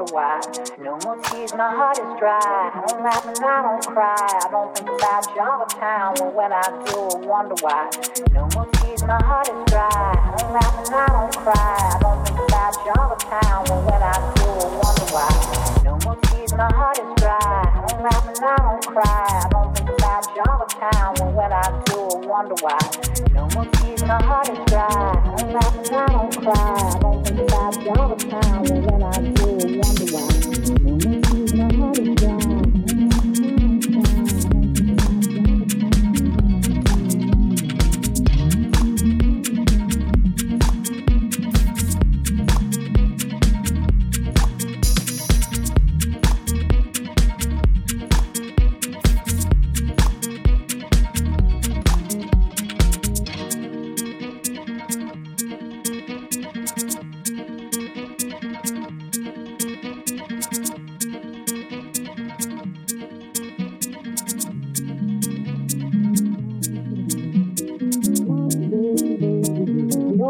wonder why. No more tears, my heart is dry. I don't laugh and I don't cry. I don't think about the time. Well, when I do, I wonder why. No more tears, my heart is dry. I don't laugh and I don't cry. I don't think about the time. Well, when I do, I wonder why. No more tears, my heart is dry. I don't laugh and I don't cry. I don't think about the time. Well, when I do, I wonder why. No more tears, my heart is dry. I don't laugh and I don't cry. I don't think about the time. Well, when I do,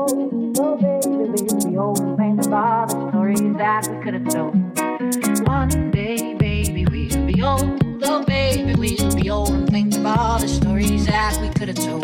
Oh, baby, we'll be old think of all the stories that we could have told. One day, baby, we'll be old. Oh, baby, we'll be old and think of all the stories that we could have told.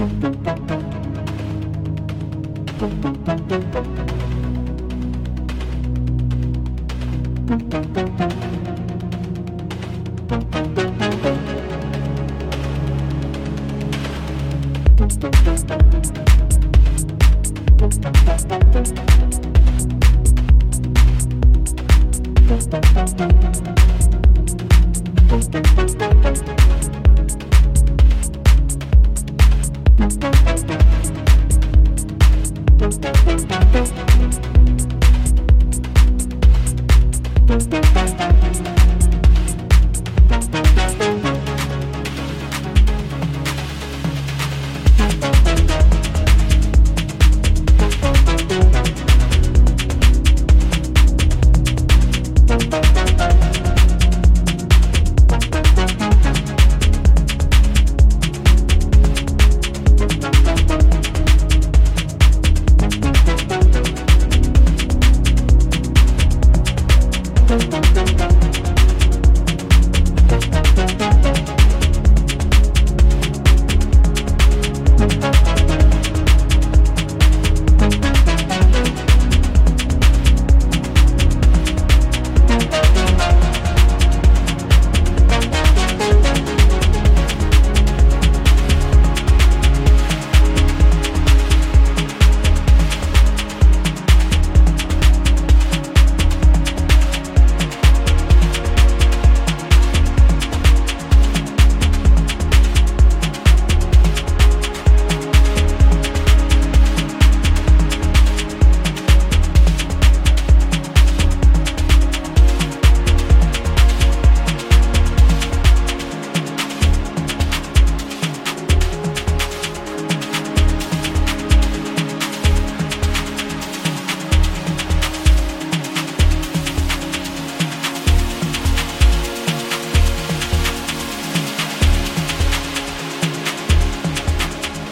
Thank you.